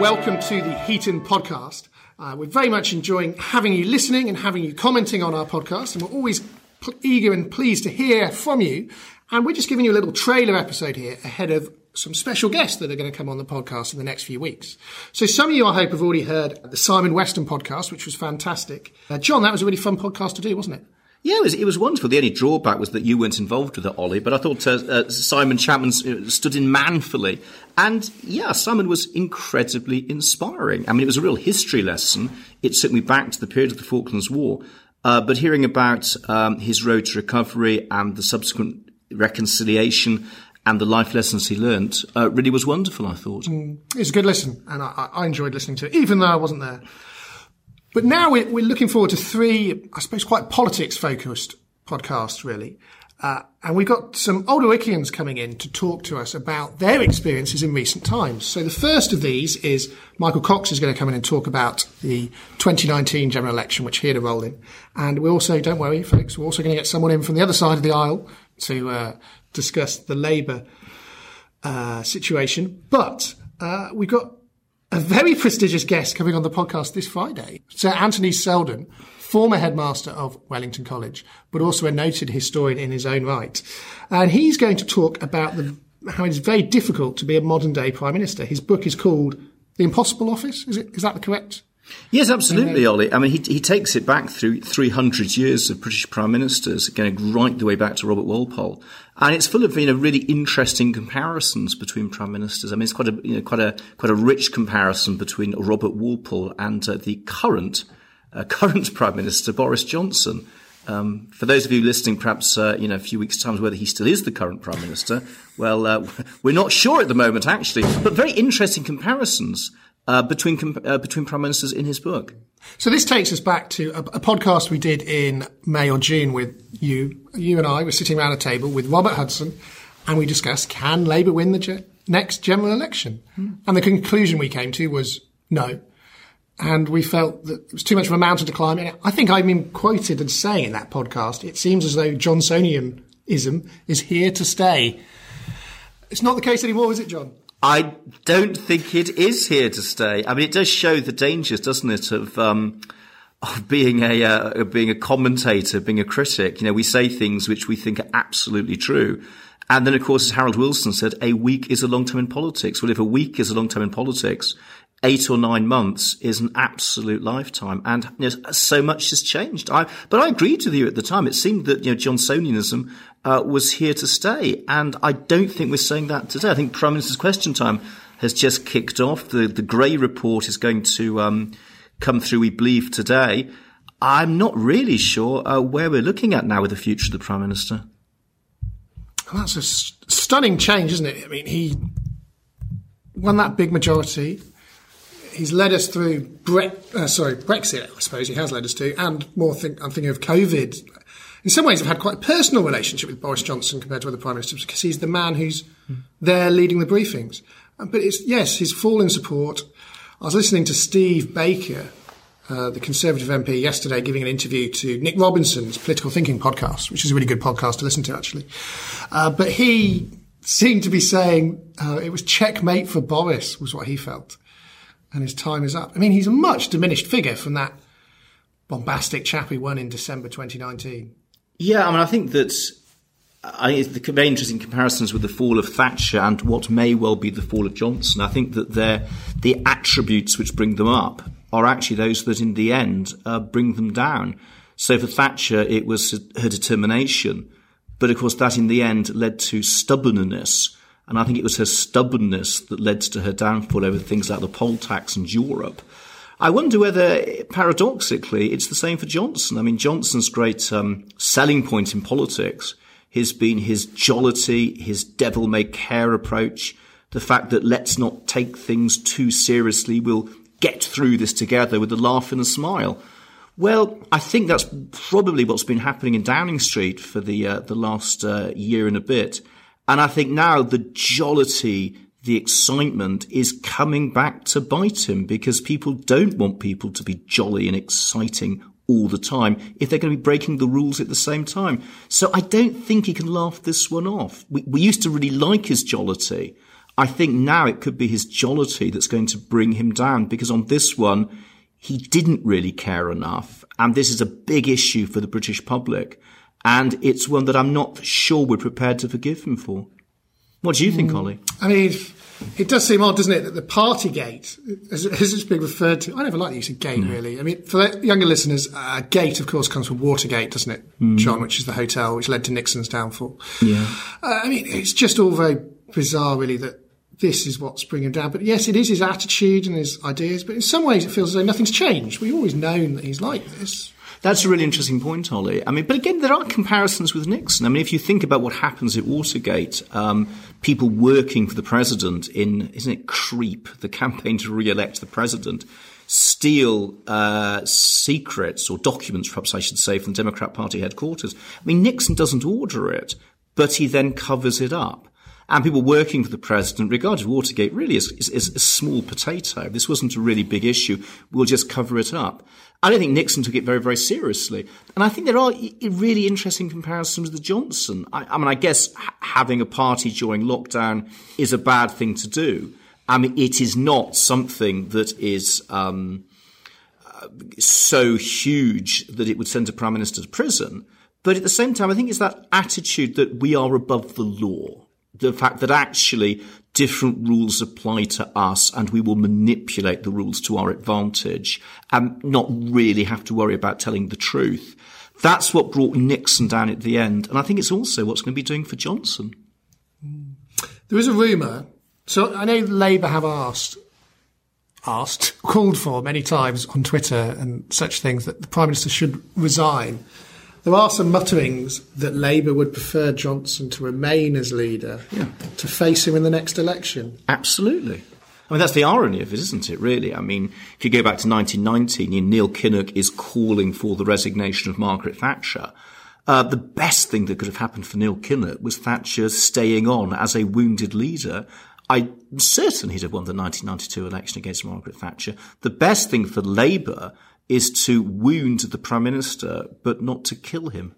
welcome to the Heaton podcast. Uh, we're very much enjoying having you listening and having you commenting on our podcast, and we're always pl- eager and pleased to hear from you. And we're just giving you a little trailer episode here ahead of some special guests that are going to come on the podcast in the next few weeks. So some of you, I hope, have already heard the Simon Weston podcast, which was fantastic. Uh, John, that was a really fun podcast to do, wasn't it? Yeah, it was, it was wonderful. The only drawback was that you weren't involved with it, Ollie, but I thought uh, uh, Simon Chapman uh, stood in manfully. And yeah, Simon was incredibly inspiring. I mean, it was a real history lesson. It took me back to the period of the Falklands War. Uh, but hearing about um, his road to recovery and the subsequent reconciliation and the life lessons he learnt uh, really was wonderful, I thought. Mm, it was a good listen, and I, I enjoyed listening to it, even though I wasn't there. But now we're, we're looking forward to three, I suppose, quite politics focused podcasts, really. Uh, and we've got some Old Warwickians coming in to talk to us about their experiences in recent times. So the first of these is Michael Cox is going to come in and talk about the 2019 general election, which he had a role in. And we also, don't worry, folks, we're also going to get someone in from the other side of the aisle to uh, discuss the Labour uh, situation. But uh, we've got a very prestigious guest coming on the podcast this Friday. Sir Anthony Seldon, former headmaster of Wellington College, but also a noted historian in his own right. And he's going to talk about the, how it's very difficult to be a modern day prime minister. His book is called The Impossible Office. Is it, is that the correct Yes, absolutely, Ollie. I mean, he, he takes it back through 300 years of British prime ministers, going right the way back to Robert Walpole, and it's full of you know really interesting comparisons between prime ministers. I mean, it's quite a you know quite a quite a rich comparison between Robert Walpole and uh, the current uh, current prime minister Boris Johnson. Um, for those of you listening, perhaps uh, you know a few weeks' time, whether he still is the current prime minister. Well, uh, we're not sure at the moment, actually, but very interesting comparisons uh, between uh, between prime ministers in his book. So this takes us back to a, a, podcast we did in May or June with you. You and I were sitting around a table with Robert Hudson, and we discussed can Labour win the ge- next general election? Hmm. And the conclusion we came to was no. And we felt that it was too much of a mountain to climb. And I think I've been quoted as saying in that podcast, it seems as though Johnsonianism is here to stay. It's not the case anymore, is it, John? I don't think it is here to stay. I mean, it does show the dangers, doesn't it, of um, of being a uh, being a commentator, being a critic. You know, we say things which we think are absolutely true. And then, of course, as Harold Wilson said, a week is a long time in politics. Well, if a week is a long time in politics, eight or nine months is an absolute lifetime. And you know, so much has changed. I, but I agreed with you at the time. It seemed that, you know, Johnsonianism uh, was here to stay. And I don't think we're saying that today. I think Prime Minister's Question Time has just kicked off. The, the Gray report is going to um, come through, we believe, today. I'm not really sure uh, where we're looking at now with the future of the Prime Minister. Well, that's a st- stunning change, isn't it? I mean, he won that big majority he's led us through Bre- uh, sorry Brexit, I suppose he has led us to, and more. Think, I'm thinking of COVID. In some ways, I've had quite a personal relationship with Boris Johnson compared to other prime ministers because he's the man who's there leading the briefings. Uh, but it's yes, his fall in support. I was listening to Steve Baker, uh, the Conservative MP, yesterday giving an interview to Nick Robinson's Political Thinking podcast, which is a really good podcast to listen to, actually. Uh, but he seemed to be saying uh, it was checkmate for Boris, was what he felt and his time is up. I mean, he's a much diminished figure from that bombastic chap he won in December 2019. Yeah, I mean, I think that I think the very interesting comparisons with the fall of Thatcher and what may well be the fall of Johnson. I think that they're, the attributes which bring them up are actually those that in the end uh, bring them down. So for Thatcher, it was her determination. But of course, that in the end led to stubbornness and I think it was her stubbornness that led to her downfall over things like the poll tax and Europe. I wonder whether, paradoxically, it's the same for Johnson. I mean, Johnson's great um, selling point in politics has been his jollity, his devil may care approach, the fact that let's not take things too seriously, we'll get through this together with a laugh and a smile. Well, I think that's probably what's been happening in Downing Street for the uh, the last uh, year and a bit. And I think now the jollity, the excitement is coming back to bite him because people don't want people to be jolly and exciting all the time if they're going to be breaking the rules at the same time. So I don't think he can laugh this one off. We, we used to really like his jollity. I think now it could be his jollity that's going to bring him down because on this one, he didn't really care enough. And this is a big issue for the British public. And it's one that I'm not sure we're prepared to forgive him for. What do you think, mm. Ollie? I mean, it does seem odd, doesn't it, that the party gate, as, as it's being referred to, I never like the use of gate, no. really. I mean, for younger listeners, uh, gate, of course, comes from Watergate, doesn't it, mm. John, which is the hotel which led to Nixon's downfall. Yeah. Uh, I mean, it's just all very bizarre, really, that this is what's bringing him down. But yes, it is his attitude and his ideas, but in some ways it feels as though nothing's changed. We've always known that he's like this. That's a really interesting point, Ollie. I mean, but again, there are comparisons with Nixon. I mean, if you think about what happens at Watergate, um, people working for the president in, isn't it CREEP, the campaign to re-elect the president, steal uh, secrets or documents, perhaps I should say, from the Democrat Party headquarters. I mean, Nixon doesn't order it, but he then covers it up. And people working for the president regarded Watergate really as, as, as, a small potato. This wasn't a really big issue. We'll just cover it up. I don't think Nixon took it very, very seriously. And I think there are really interesting comparisons with Johnson. I, I mean, I guess having a party during lockdown is a bad thing to do. I mean, it is not something that is um, so huge that it would send a prime minister to prison. But at the same time, I think it's that attitude that we are above the law the fact that actually different rules apply to us and we will manipulate the rules to our advantage and not really have to worry about telling the truth. That's what brought Nixon down at the end. And I think it's also what's going to be doing for Johnson. Mm. There is a rumour. So I know Labour have asked, asked, called for many times on Twitter and such things that the Prime Minister should resign. There are some mutterings that Labour would prefer Johnson to remain as leader yeah. to face him in the next election. Absolutely. I mean, that's the irony of it, isn't it, really? I mean, if you go back to 1919, Neil Kinnock is calling for the resignation of Margaret Thatcher. Uh, the best thing that could have happened for Neil Kinnock was Thatcher staying on as a wounded leader. I'm certain he'd have won the 1992 election against Margaret Thatcher. The best thing for Labour is to wound the prime minister, but not to kill him.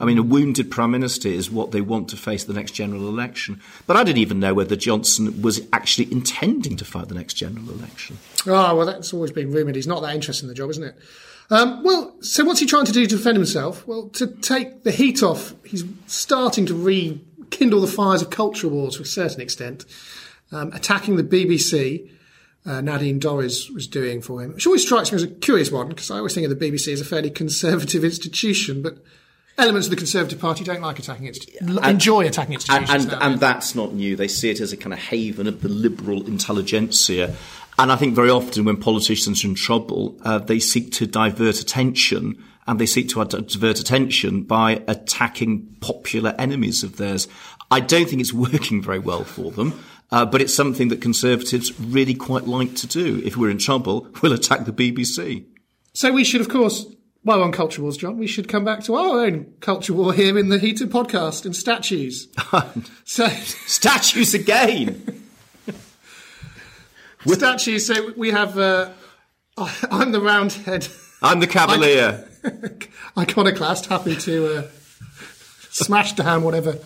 I mean, a wounded prime minister is what they want to face the next general election. But I didn't even know whether Johnson was actually intending to fight the next general election. Oh, well, that's always been rumoured. He's not that interested in the job, isn't it? Um, well, so what's he trying to do to defend himself? Well, to take the heat off, he's starting to rekindle the fires of culture wars to a certain extent, um, attacking the BBC uh, Nadine Dorries was doing for him, which always strikes me as a curious one because I always think of the BBC as a fairly conservative institution, but elements of the Conservative Party don't like attacking it, enjoy attacking institutions. And, and, and, that's not new. They see it as a kind of haven of the liberal intelligentsia. And I think very often when politicians are in trouble, uh, they seek to divert attention and they seek to divert attention by attacking popular enemies of theirs. I don't think it's working very well for them. Uh, but it's something that Conservatives really quite like to do. If we're in trouble, we'll attack the BBC. So we should, of course, while on culture wars, John, we should come back to our own culture war here in the Heated podcast and statues. so statues again. statues. So we have. Uh, I'm the Roundhead. I'm the Cavalier. Iconoclast, happy to uh, smash down whatever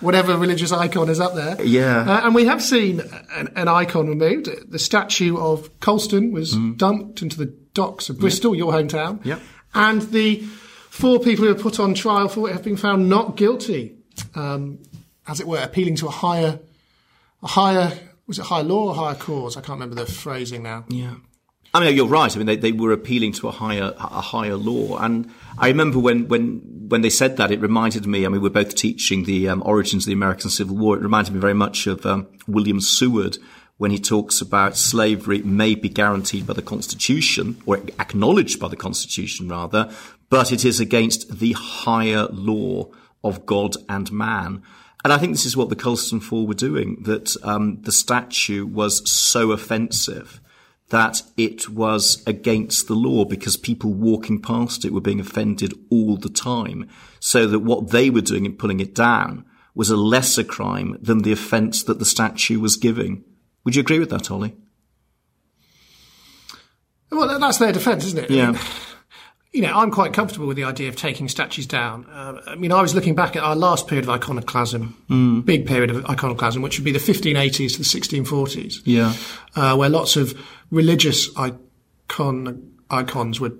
whatever religious icon is up there. Yeah. Uh, and we have seen an, an, icon removed. The statue of Colston was mm. dumped into the docks of Bristol, your hometown. Yeah. And the four people who were put on trial for it have been found not guilty, um, as it were, appealing to a higher, a higher, was it higher law or higher cause? I can't remember the phrasing now. Yeah. I mean, you're right. I mean, they, they were appealing to a higher a higher law, and I remember when when when they said that, it reminded me. I mean, we're both teaching the um, origins of the American Civil War. It reminded me very much of um, William Seward when he talks about slavery may be guaranteed by the Constitution or acknowledged by the Constitution, rather, but it is against the higher law of God and man. And I think this is what the Colston Four were doing. That um, the statue was so offensive that it was against the law because people walking past it were being offended all the time. So that what they were doing in pulling it down was a lesser crime than the offence that the statue was giving. Would you agree with that, Ollie? Well, that's their defence, isn't it? Yeah. You know, I'm quite comfortable with the idea of taking statues down. Uh, I mean, I was looking back at our last period of iconoclasm, mm. big period of iconoclasm, which would be the 1580s to the 1640s. Yeah. Uh, where lots of religious icon, icons were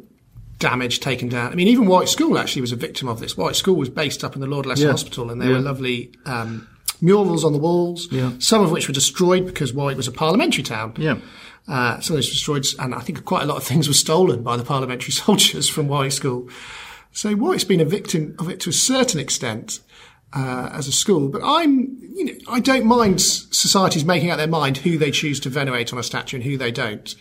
damaged, taken down. I mean, even White School actually was a victim of this. White School was based up in the Lord Leycester yeah. Hospital, and there yeah. were lovely um, murals on the walls, yeah. some of which were destroyed because Warwick was a parliamentary town. Yeah. Uh, some of those were destroyed, and I think quite a lot of things were stolen by the parliamentary soldiers from Warwick School. So Warwick's been a victim of it to a certain extent uh, as a school, but I'm, you know, I don't mind societies making up their mind who they choose to venerate on a statue and who they don't.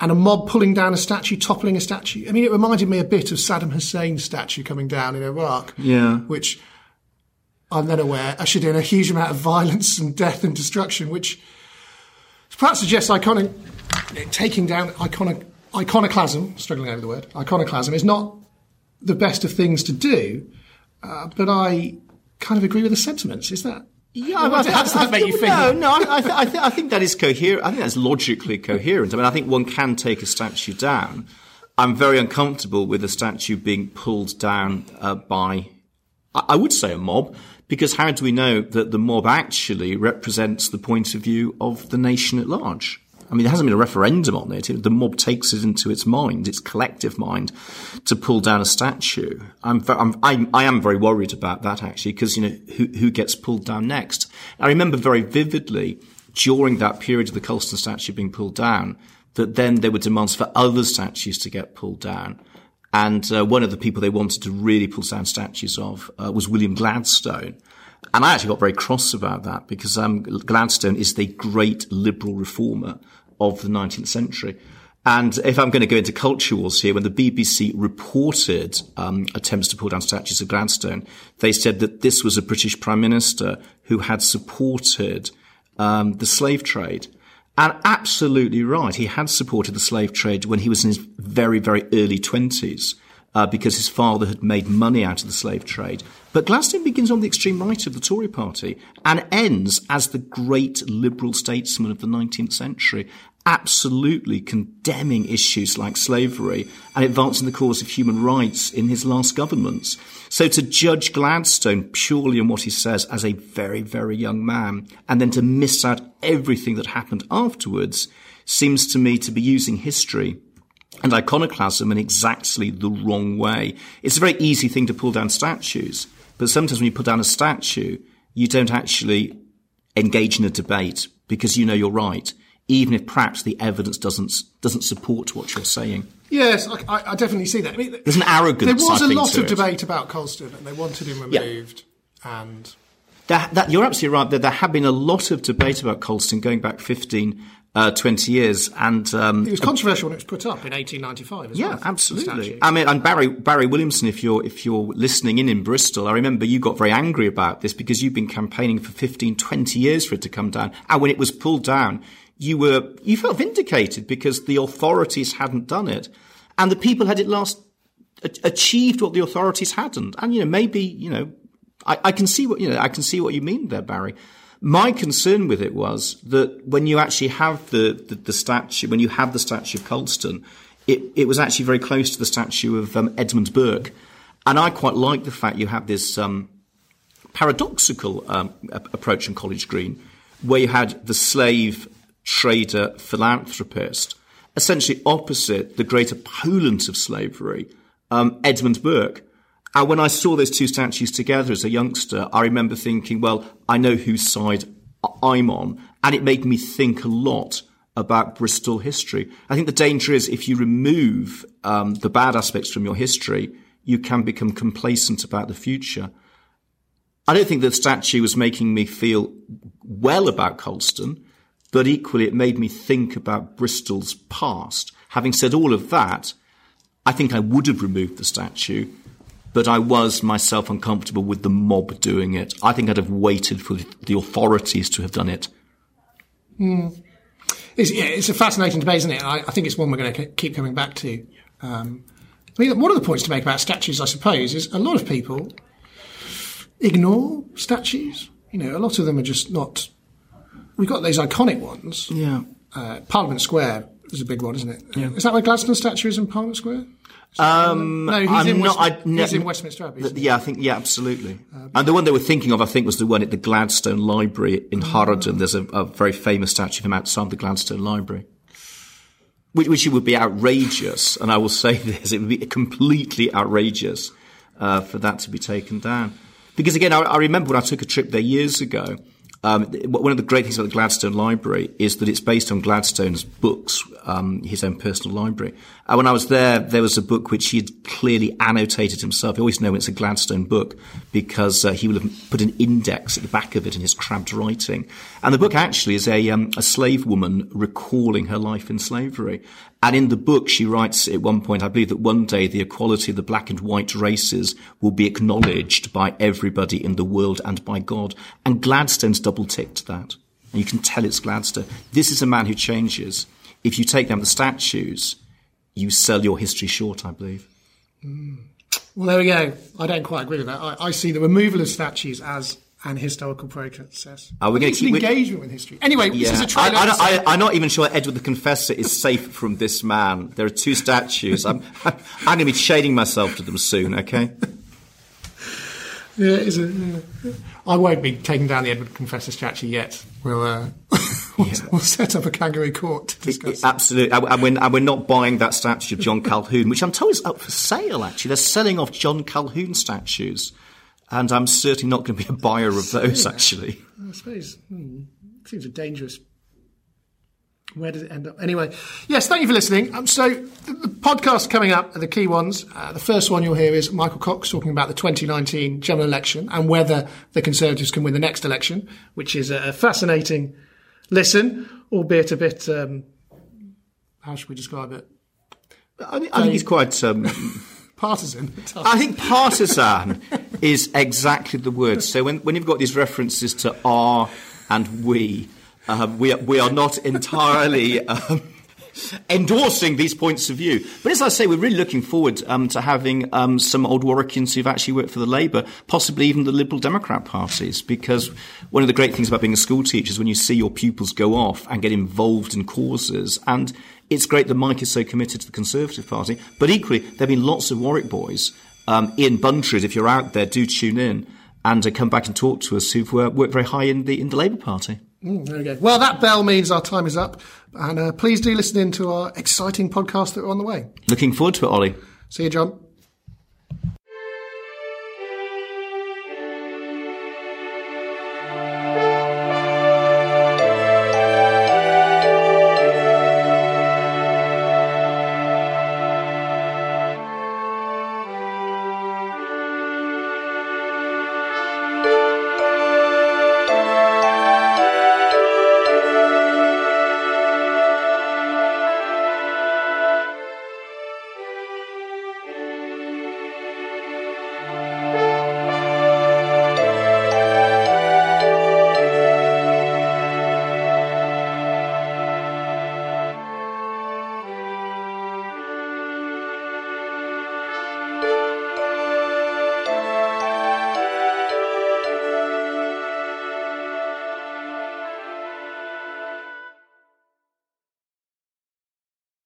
And a mob pulling down a statue, toppling a statue. I mean, it reminded me a bit of Saddam Hussein's statue coming down in Iraq. Yeah. Which I'm then aware ushered in a huge amount of violence and death and destruction, which perhaps suggests iconic, taking down iconic, iconoclasm, struggling over the word, iconoclasm is not the best of things to do, uh, but I kind of agree with the sentiments. Is that yeah, I, I, how does that I, make you feel? No, no, I, I, th- I, th- I, think that is coherent. I think that's logically coherent. I mean, I think one can take a statue down. I'm very uncomfortable with a statue being pulled down uh, by, I would say, a mob, because how do we know that the mob actually represents the point of view of the nation at large? I mean, there hasn't been a referendum on it. The mob takes it into its mind, its collective mind, to pull down a statue. I'm, I'm, I'm I am very worried about that actually, because you know who who gets pulled down next. I remember very vividly during that period of the Colston statue being pulled down that then there were demands for other statues to get pulled down. And uh, one of the people they wanted to really pull down statues of uh, was William Gladstone. And I actually got very cross about that because um, Gladstone is the great liberal reformer of the 19th century. And if I'm going to go into culture wars here, when the BBC reported um, attempts to pull down statues of Gladstone, they said that this was a British prime minister who had supported um, the slave trade. And absolutely right, he had supported the slave trade when he was in his very, very early 20s uh, because his father had made money out of the slave trade. But Gladstone begins on the extreme right of the Tory party and ends as the great liberal statesman of the 19th century, absolutely condemning issues like slavery and advancing the cause of human rights in his last governments. So to judge Gladstone purely on what he says as a very, very young man and then to miss out everything that happened afterwards seems to me to be using history and iconoclasm in exactly the wrong way. It's a very easy thing to pull down statues, but sometimes when you put down a statue, you don't actually engage in a debate because you know you're right, even if perhaps the evidence doesn't doesn't support what you're saying. Yes, I, I definitely see that. I mean, There's an arrogance. There was a lot of it. debate about Colston, and they wanted him removed, yeah. and. That, that, you're absolutely right. That there have been a lot of debate about Colston going back 15, uh, 20 years. And um, it was controversial when it was put up in 1895 yeah, well. absolutely. I mean, and Barry Barry Williamson, if you're if you're listening in in Bristol, I remember you got very angry about this because you've been campaigning for 15, 20 years for it to come down, and when it was pulled down, you were you felt vindicated because the authorities hadn't done it, and the people had at last achieved what the authorities hadn't. And you know, maybe you know, I, I can see what you know, I can see what you mean there, Barry. My concern with it was that when you actually have the, the, the statue, when you have the statue of Colston, it, it was actually very close to the statue of um, Edmund Burke. And I quite like the fact you have this um, paradoxical um, approach in College Green, where you had the slave trader philanthropist, essentially opposite the great opponent of slavery, um, Edmund Burke, and when I saw those two statues together as a youngster, I remember thinking, well, I know whose side I'm on. And it made me think a lot about Bristol history. I think the danger is if you remove um, the bad aspects from your history, you can become complacent about the future. I don't think the statue was making me feel well about Colston, but equally it made me think about Bristol's past. Having said all of that, I think I would have removed the statue but I was myself uncomfortable with the mob doing it. I think I'd have waited for the authorities to have done it. Mm. It's, yeah, it's a fascinating debate, isn't it? I, I think it's one we're going to keep coming back to. Um, I mean, one of the points to make about statues, I suppose, is a lot of people ignore statues. You know, a lot of them are just not. We've got those iconic ones. Yeah. Uh, Parliament Square is a big one, isn't it? Yeah. Is that where Gladstone's statue is in Parliament Square? Um, No, he's in not- West- I- no- he's in Westminster Abbey, isn't he? Yeah, I think yeah, absolutely. and the one they were thinking of, I think, was the one at the Gladstone Library in Harrogate. There's a, a very famous statue of him outside the Gladstone Library, which, which would be outrageous. And I will say this: it would be completely outrageous uh, for that to be taken down. Because again, I, I remember when I took a trip there years ago. Um, one of the great things about the Gladstone Library is that it's based on Gladstone's books, um, his own personal library. And when I was there, there was a book which he had clearly annotated himself. You always know when it's a Gladstone book because uh, he will have put an index at the back of it in his crabbed writing. And the book actually is a, um, a slave woman recalling her life in slavery. And in the book, she writes at one point, I believe that one day the equality of the black and white races will be acknowledged by everybody in the world and by God. And Gladstone's double ticked that. And you can tell it's Gladstone. This is a man who changes. If you take down the statues, you sell your history short, I believe. Well, there we go. I don't quite agree with that. I, I see the removal of statues as an historical process. Are we keep- we- engagement with history. Anyway, this is a I, trailer. I, I'm not even sure Edward the Confessor is safe from this man. There are two statues. I'm, I'm going to be shading myself to them soon, okay? Yeah, it is a, yeah. I won't be taking down the Edward the Confessor statue yet. We'll, uh, we'll, we'll set up a kangaroo court to discuss. it. Absolutely. And and we're, and we're not buying that statue of John Calhoun, which I'm told is up for sale, actually. They're selling off John Calhoun statues. And I'm certainly not going to be a buyer of those, actually. I suppose hmm, seems a dangerous. Where does it end up? Anyway, yes, thank you for listening. Um, so the, the podcast coming up are the key ones. Uh, the first one you'll hear is Michael Cox talking about the 2019 general election and whether the Conservatives can win the next election, which is a, a fascinating listen, albeit a bit. Um, how should we describe it? I, think- I think he's quite. Um, Partisan. I think partisan is exactly the word. So when, when you've got these references to "our" and "we," um, we, are, we are not entirely um, endorsing these points of view. But as I say, we're really looking forward um, to having um, some old Warwickians who've actually worked for the Labour, possibly even the Liberal Democrat parties, because one of the great things about being a school teacher is when you see your pupils go off and get involved in causes and it's great that Mike is so committed to the Conservative Party, but equally, there have been lots of Warwick boys. Um, Ian Buntred, if you're out there, do tune in and uh, come back and talk to us who've uh, worked very high in the, in the Labour Party. Mm, there we go. Well, that bell means our time is up. And uh, please do listen in to our exciting podcast that are on the way. Looking forward to it, Ollie. See you, John.